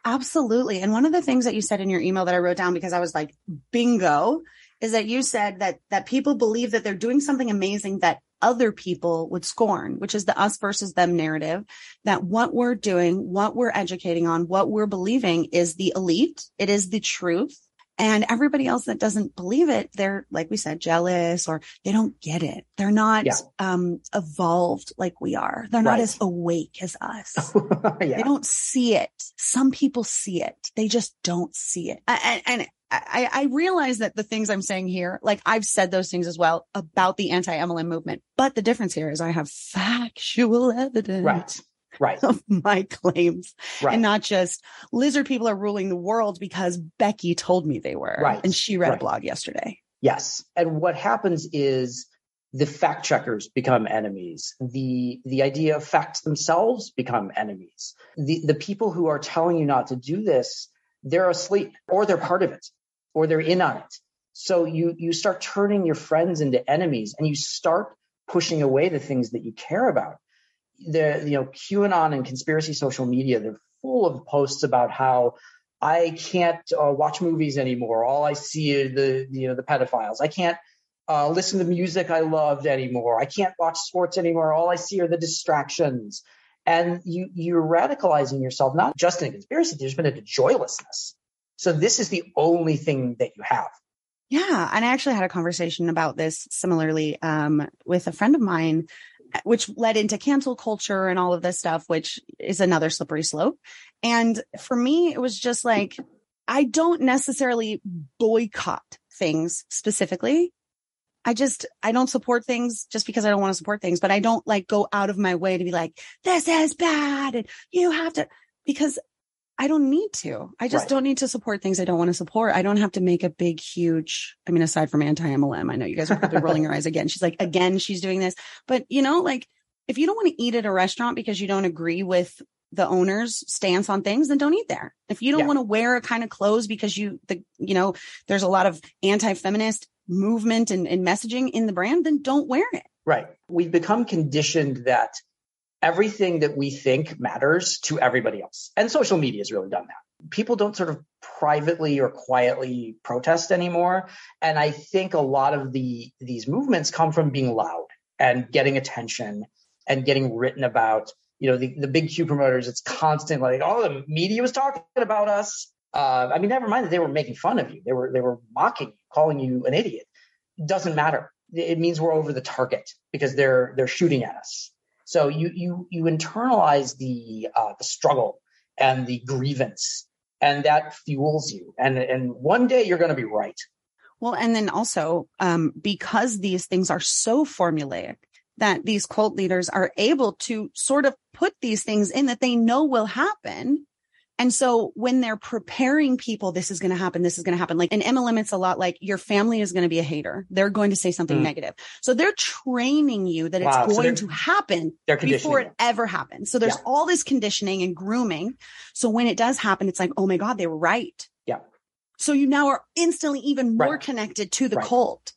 Absolutely. And one of the things that you said in your email that I wrote down because I was like, bingo, is that you said that that people believe that they're doing something amazing that other people would scorn, which is the us versus them narrative, that what we're doing, what we're educating on, what we're believing is the elite. It is the truth. And everybody else that doesn't believe it, they're, like we said, jealous or they don't get it. They're not yeah. um, evolved like we are. They're not right. as awake as us. [LAUGHS] yeah. They don't see it. Some people see it. They just don't see it. And, and I, I, realize that the things I'm saying here, like I've said those things as well about the anti-MLM movement, but the difference here is I have factual evidence. Right right. [LAUGHS] of my claims right. and not just lizard people are ruling the world because Becky told me they were. Right. And she read right. a blog yesterday. Yes. And what happens is the fact checkers become enemies. The, the idea of facts themselves become enemies. The, the people who are telling you not to do this, they're asleep or they're part of it or they're in on it. So you, you start turning your friends into enemies and you start pushing away the things that you care about the you know QAnon and conspiracy social media they're full of posts about how I can't uh, watch movies anymore. All I see are the you know the pedophiles. I can't uh, listen to music I loved anymore. I can't watch sports anymore. All I see are the distractions. And you you're radicalizing yourself not just in a conspiracy theory, but into joylessness. So this is the only thing that you have. Yeah, and I actually had a conversation about this similarly um, with a friend of mine which led into cancel culture and all of this stuff, which is another slippery slope. And for me, it was just like, I don't necessarily boycott things specifically. I just, I don't support things just because I don't want to support things, but I don't like go out of my way to be like, this is bad and you have to, because I don't need to. I just right. don't need to support things I don't want to support. I don't have to make a big, huge, I mean, aside from anti MLM, I know you guys are probably rolling your eyes again. She's like, again, she's doing this. But you know, like if you don't want to eat at a restaurant because you don't agree with the owner's stance on things, then don't eat there. If you don't yeah. want to wear a kind of clothes because you, the, you know, there's a lot of anti-feminist movement and, and messaging in the brand, then don't wear it. Right. We've become conditioned that everything that we think matters to everybody else. And social media has really done that. People don't sort of privately or quietly protest anymore. And I think a lot of the these movements come from being loud and getting attention and getting written about. You know, the, the big Q promoters, it's constant like, oh, the media was talking about us. Uh, I mean, never mind that they were making fun of you. They were they were mocking you, calling you an idiot. Doesn't matter. It means we're over the target because they're they're shooting at us. So you you you internalize the uh, the struggle and the grievance, and that fuels you. And and one day you're going to be right. Well, and then also um, because these things are so formulaic that these cult leaders are able to sort of put these things in that they know will happen and so when they're preparing people, this is going to happen, this is going to happen. Like in MLM, it's a lot like your family is going to be a hater. They're going to say something mm. negative. So they're training you that wow. it's going so to happen before it ever happens. So there's yeah. all this conditioning and grooming. So when it does happen, it's like, oh my God, they were right. Yeah. So you now are instantly even more right. connected to the right. cult.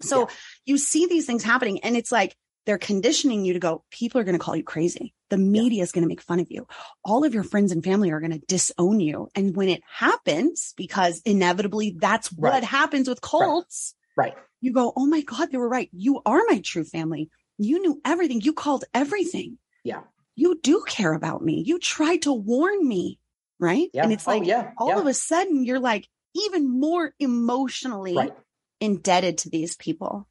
So yeah. you see these things happening and it's like, they're conditioning you to go, people are going to call you crazy. The media is going to make fun of you. All of your friends and family are going to disown you. And when it happens, because inevitably that's right. what happens with cults. Right. right. You go, Oh my God, they were right. You are my true family. You knew everything. You called everything. Yeah. You do care about me. You tried to warn me. Right. Yeah. And it's oh, like, yeah. all yeah. of a sudden you're like even more emotionally right. indebted to these people.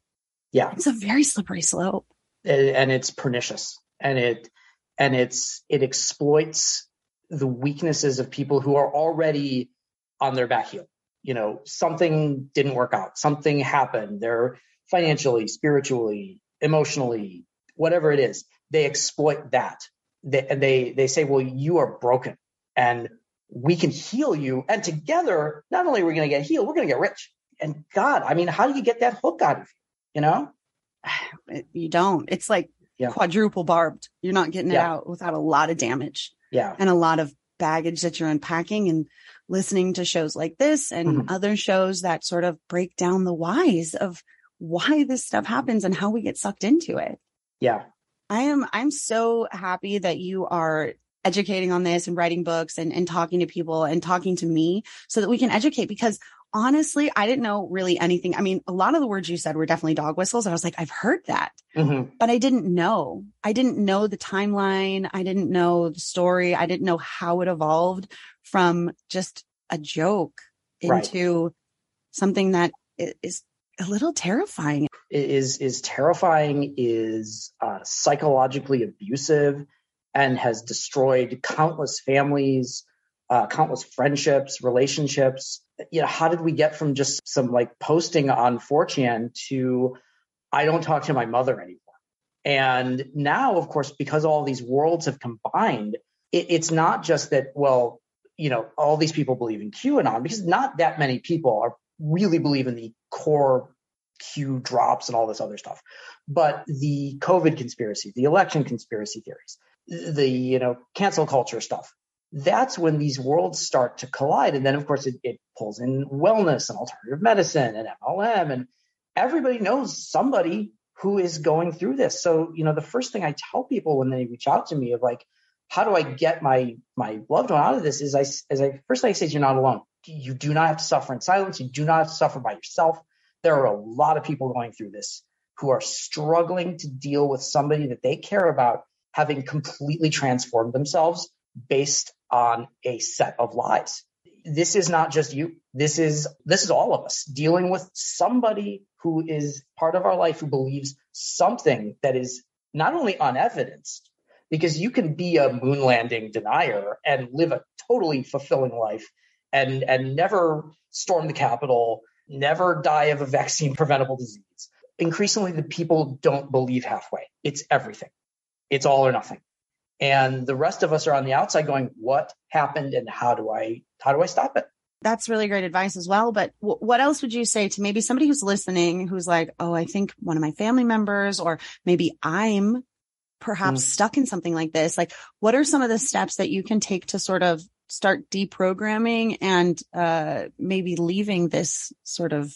Yeah. It's a very slippery slope and it's pernicious and it and it's it exploits the weaknesses of people who are already on their back heel you know something didn't work out something happened they're financially spiritually emotionally whatever it is they exploit that they, and they they say, well, you are broken, and we can heal you, and together, not only are we going to get healed, we're going to get rich. And God, I mean, how do you get that hook out of you? You know, [SIGHS] you don't. It's like yeah. quadruple barbed. You're not getting it yeah. out without a lot of damage. Yeah. And a lot of baggage that you're unpacking and listening to shows like this and mm-hmm. other shows that sort of break down the whys of why this stuff happens and how we get sucked into it. Yeah. I am I'm so happy that you are educating on this and writing books and, and talking to people and talking to me so that we can educate because honestly, I didn't know really anything. I mean, a lot of the words you said were definitely dog whistles. I was like, I've heard that, mm-hmm. but I didn't know. I didn't know the timeline. I didn't know the story. I didn't know how it evolved from just a joke into right. something that is a little terrifying. It is is terrifying. Is uh, psychologically abusive, and has destroyed countless families, uh, countless friendships, relationships. You know, how did we get from just some like posting on 4chan to I don't talk to my mother anymore? And now, of course, because all these worlds have combined, it, it's not just that, well, you know, all these people believe in QAnon because not that many people are really believe in the core Q drops and all this other stuff. But the COVID conspiracy, the election conspiracy theories, the, you know, cancel culture stuff, that's when these worlds start to collide. And then, of course, it, it pulls in wellness and alternative medicine and MLM. And everybody knows somebody who is going through this. So, you know, the first thing I tell people when they reach out to me of like, how do I get my my loved one out of this? Is I as I first thing I say is you're not alone. You do not have to suffer in silence. You do not have to suffer by yourself. There are a lot of people going through this who are struggling to deal with somebody that they care about having completely transformed themselves based on a set of lies. This is not just you. This is this is all of us dealing with somebody who is part of our life who believes something that is not only unevidenced, because you can be a moon landing denier and live a totally fulfilling life and and never storm the Capitol, never die of a vaccine [LAUGHS] preventable disease. Increasingly, the people don't believe halfway. It's everything. It's all or nothing and the rest of us are on the outside going what happened and how do i how do i stop it? That's really great advice as well. But w- what else would you say to maybe somebody who's listening who's like oh i think one of my family members or maybe i'm perhaps mm. stuck in something like this. Like what are some of the steps that you can take to sort of start deprogramming and uh maybe leaving this sort of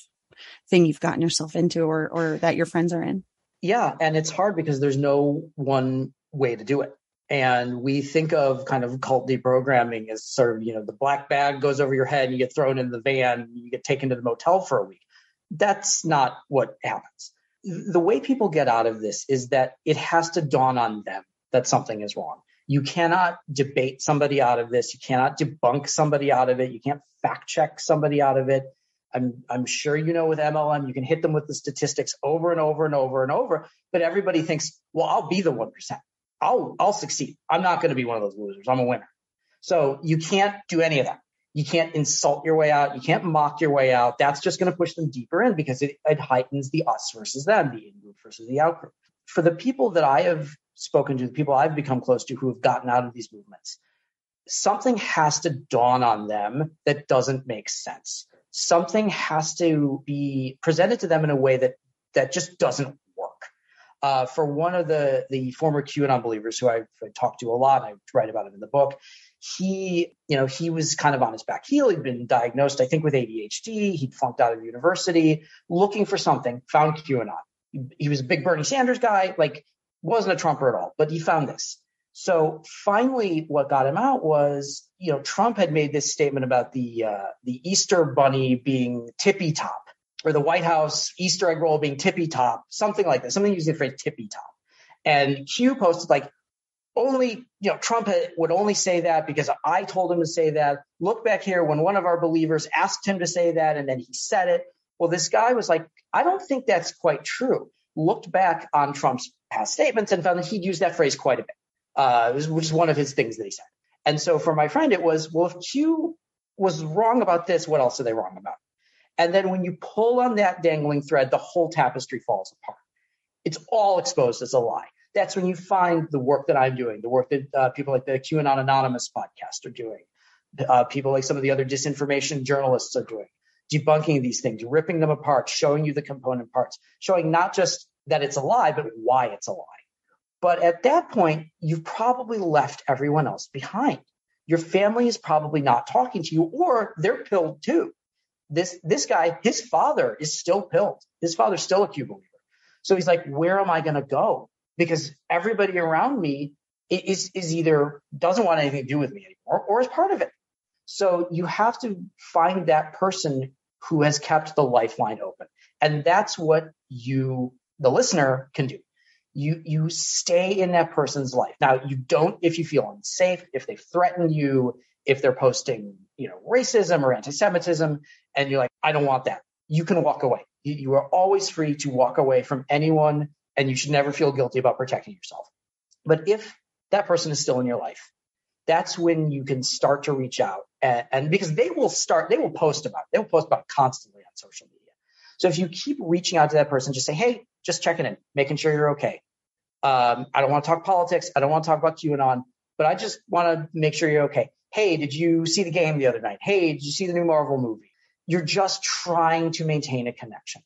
thing you've gotten yourself into or or that your friends are in? Yeah. And it's hard because there's no one way to do it and we think of kind of cult deprogramming as sort of, you know, the black bag goes over your head and you get thrown in the van, you get taken to the motel for a week. That's not what happens. The way people get out of this is that it has to dawn on them that something is wrong. You cannot debate somebody out of this. You cannot debunk somebody out of it. You can't fact check somebody out of it. I'm, I'm sure you know with MLM, you can hit them with the statistics over and over and over and over, but everybody thinks, well, I'll be the 1%. I'll I'll succeed. I'm not going to be one of those losers. I'm a winner. So you can't do any of that. You can't insult your way out. You can't mock your way out. That's just going to push them deeper in because it, it heightens the us versus them, the in group versus the out group. For the people that I have spoken to, the people I've become close to who have gotten out of these movements, something has to dawn on them that doesn't make sense. Something has to be presented to them in a way that that just doesn't uh, for one of the the former QAnon believers who I've talked to a lot, I write about him in the book. He, you know, he was kind of on his back heel. He'd been diagnosed, I think, with ADHD. He'd flunked out of university, looking for something. Found QAnon. He, he was a big Bernie Sanders guy, like wasn't a Trumper at all, but he found this. So finally, what got him out was, you know, Trump had made this statement about the uh, the Easter Bunny being tippy top or the White House Easter egg roll being tippy top, something like that, something using the phrase tippy top. And Q posted like, only, you know, Trump would only say that because I told him to say that. Look back here when one of our believers asked him to say that and then he said it. Well, this guy was like, I don't think that's quite true. Looked back on Trump's past statements and found that he'd used that phrase quite a bit, uh, which is one of his things that he said. And so for my friend, it was, well, if Q was wrong about this, what else are they wrong about? And then when you pull on that dangling thread, the whole tapestry falls apart. It's all exposed as a lie. That's when you find the work that I'm doing, the work that uh, people like the QAnon Anonymous podcast are doing, uh, people like some of the other disinformation journalists are doing, debunking these things, ripping them apart, showing you the component parts, showing not just that it's a lie, but why it's a lie. But at that point, you've probably left everyone else behind. Your family is probably not talking to you, or they're pilled too. This this guy, his father is still pilled. His father's still a Q believer. So he's like, where am I going to go? Because everybody around me is is either doesn't want anything to do with me anymore, or is part of it. So you have to find that person who has kept the lifeline open. And that's what you, the listener, can do. You, you stay in that person's life. Now, you don't if you feel unsafe, if they threaten you, if they're posting, you know, racism or anti-Semitism, and you're like, I don't want that. You can walk away. You, are always free to walk away from anyone, and you should never feel guilty about protecting yourself. But if that person is still in your life, that's when you can start to reach out and, and, because they will start they will post about it. they will post about constantly on social media so if you keep reaching out to that person just say hey just checking in making sure you're okay um, i don't want to talk politics i don't want to talk about qanon but i just want to make sure you're okay hey did you see the game the other night hey did you see the new marvel movie you're just trying to maintain a connection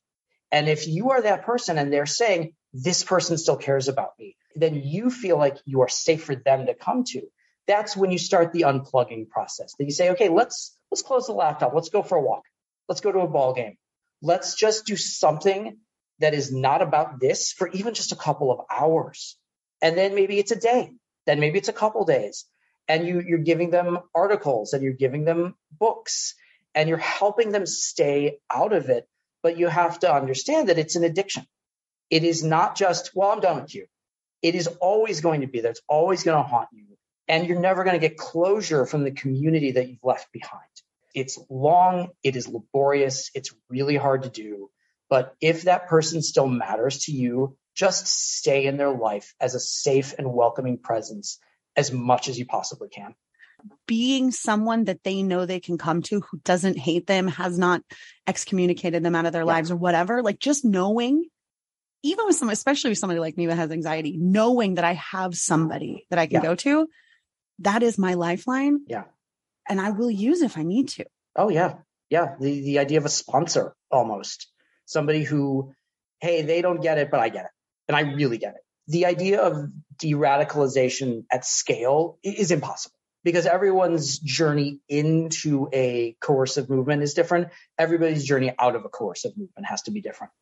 and if you are that person and they're saying this person still cares about me then you feel like you are safe for them to come to that's when you start the unplugging process. That you say, okay, let's let's close the laptop. Let's go for a walk. Let's go to a ball game. Let's just do something that is not about this for even just a couple of hours. And then maybe it's a day. Then maybe it's a couple days. And you, you're giving them articles and you're giving them books and you're helping them stay out of it. But you have to understand that it's an addiction. It is not just, well, I'm done with you. It is always going to be there. It's always going to haunt you and you're never going to get closure from the community that you've left behind. It's long, it is laborious, it's really hard to do. But if that person still matters to you, just stay in their life as a safe and welcoming presence as much as you possibly can. Being someone that they know they can come to who doesn't hate them, has not excommunicated them out of their yeah. lives or whatever, like just knowing even with some, especially with somebody like me that has anxiety, knowing that I have somebody that I can yeah. go to that is my lifeline. Yeah. And I will use if I need to. Oh yeah. Yeah. The the idea of a sponsor almost. Somebody who, hey, they don't get it, but I get it. And I really get it. The idea of de-radicalization at scale is impossible because everyone's journey into a coercive movement is different. Everybody's journey out of a coercive movement has to be different.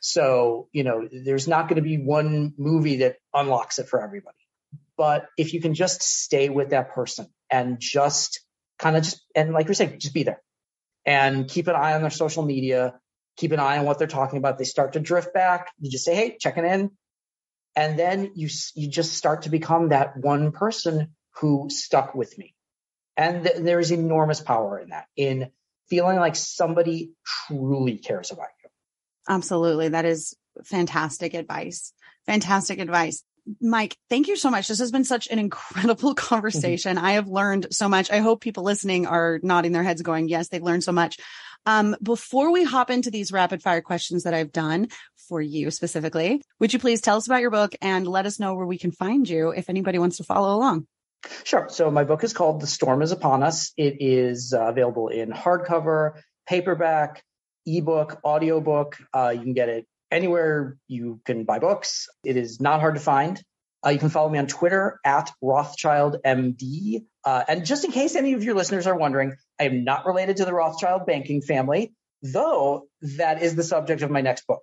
So, you know, there's not going to be one movie that unlocks it for everybody. But if you can just stay with that person and just kind of just, and like you're saying, just be there and keep an eye on their social media, keep an eye on what they're talking about. They start to drift back. You just say, Hey, checking in. And then you, you just start to become that one person who stuck with me. And th- there is enormous power in that, in feeling like somebody truly cares about you. Absolutely. That is fantastic advice. Fantastic advice. Mike, thank you so much. This has been such an incredible [LAUGHS] conversation. I have learned so much. I hope people listening are nodding their heads going, yes, they've learned so much. Um, before we hop into these rapid fire questions that I've done for you specifically, would you please tell us about your book and let us know where we can find you if anybody wants to follow along? Sure. So my book is called The Storm is Upon Us. It is uh, available in hardcover, paperback, ebook, audiobook. Uh, you can get it anywhere you can buy books. It is not hard to find. Uh, you can follow me on Twitter at RothschildMD. Uh, and just in case any of your listeners are wondering, I am not related to the Rothschild banking family, though that is the subject of my next book.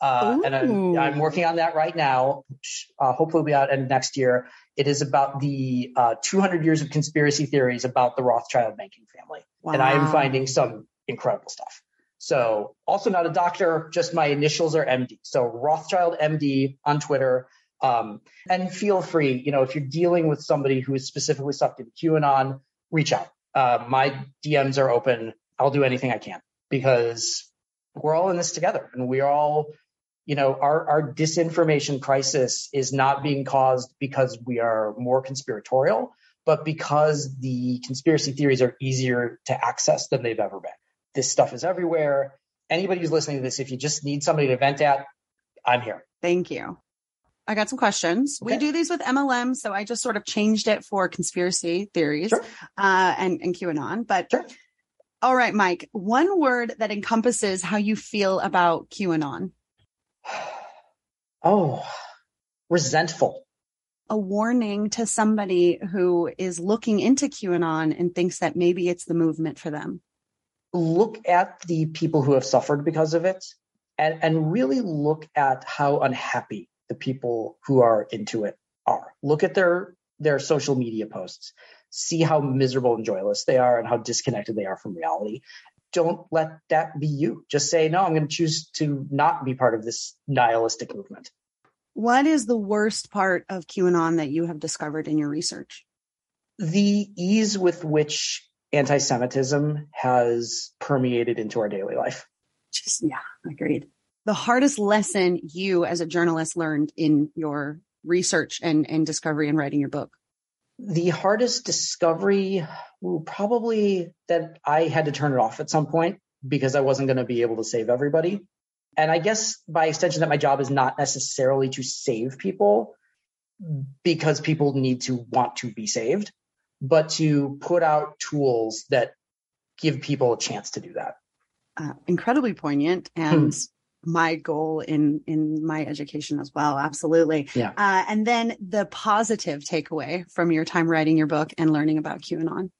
Uh, and I'm, I'm, working on that right now. Which, uh, hopefully, will be out end next year. It is about the uh, 200 years of conspiracy theories about the Rothschild banking family, wow. and I am finding some incredible stuff. So also not a doctor, just my initials are MD. So Rothschild MD on Twitter. Um, and feel free, you know, if you're dealing with somebody who is specifically sucked into QAnon, reach out. Uh, my DMs are open. I'll do anything I can because we're all in this together and we're all, you know, our, our disinformation crisis is not being caused because we are more conspiratorial, but because the conspiracy theories are easier to access than they've ever been. This stuff is everywhere. Anybody who's listening to this, if you just need somebody to vent at, I'm here. Thank you. I got some questions. We do these with MLM, so I just sort of changed it for conspiracy theories Sure. uh, and, and QAnon. But Sure. all right, Mike, one word that encompasses how you feel about QAnon. [SIGHS] Oh, resentful. A warning to somebody who is looking into QAnon and thinks that maybe it's the movement for them. Look at the people who have suffered because of it and, and really look at how unhappy the people who are into it are. Look at their their social media posts. See how miserable and joyless they are and how disconnected they are from reality. Don't let that be you. Just say, no, I'm going to choose to not be part of this nihilistic movement. What is the worst part of QAnon that you have discovered in your research? the ease with which anti-Semitism has permeated into our daily life. Just, yeah, agreed. The hardest lesson you as a journalist learned in your research and, and discovery and writing your book. The hardest discovery, probably that I had to turn it off at some point because I wasn't going to be able to save everybody. And I guess by extension, that my job is not necessarily to save people because people need to want to be saved, but to put out tools that give people a chance to do that. Uh, incredibly poignant and my goal in in my education as well absolutely Yeah. uh, and then the positive takeaway from your time writing your book and learning about qanon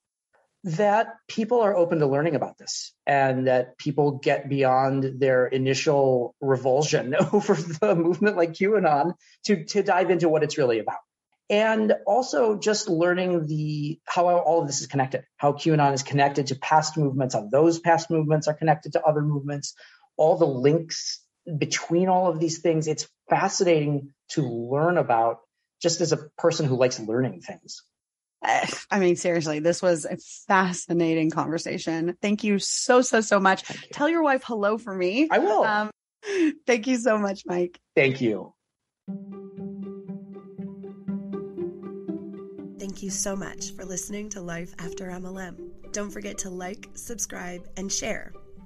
that people are open to learning about this and that people get beyond their initial revulsion [LAUGHS] over the movement like QAnon to, to dive into what it's really about. And also just learning the how all of this is connected, how QAnon is connected to past movements, how those past movements are connected to other movements, all the links between all of these things. It's fascinating to learn about just as a person who likes learning things. Uh, i mean seriously this was a fascinating conversation thank you so so so much you. tell your wife hello for me I will. um, thank you so much mike Thank you. Thank you so much for listening to Life After MLM. Don't forget to like, subscribe, and share.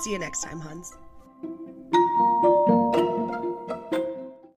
See you next time, Hans.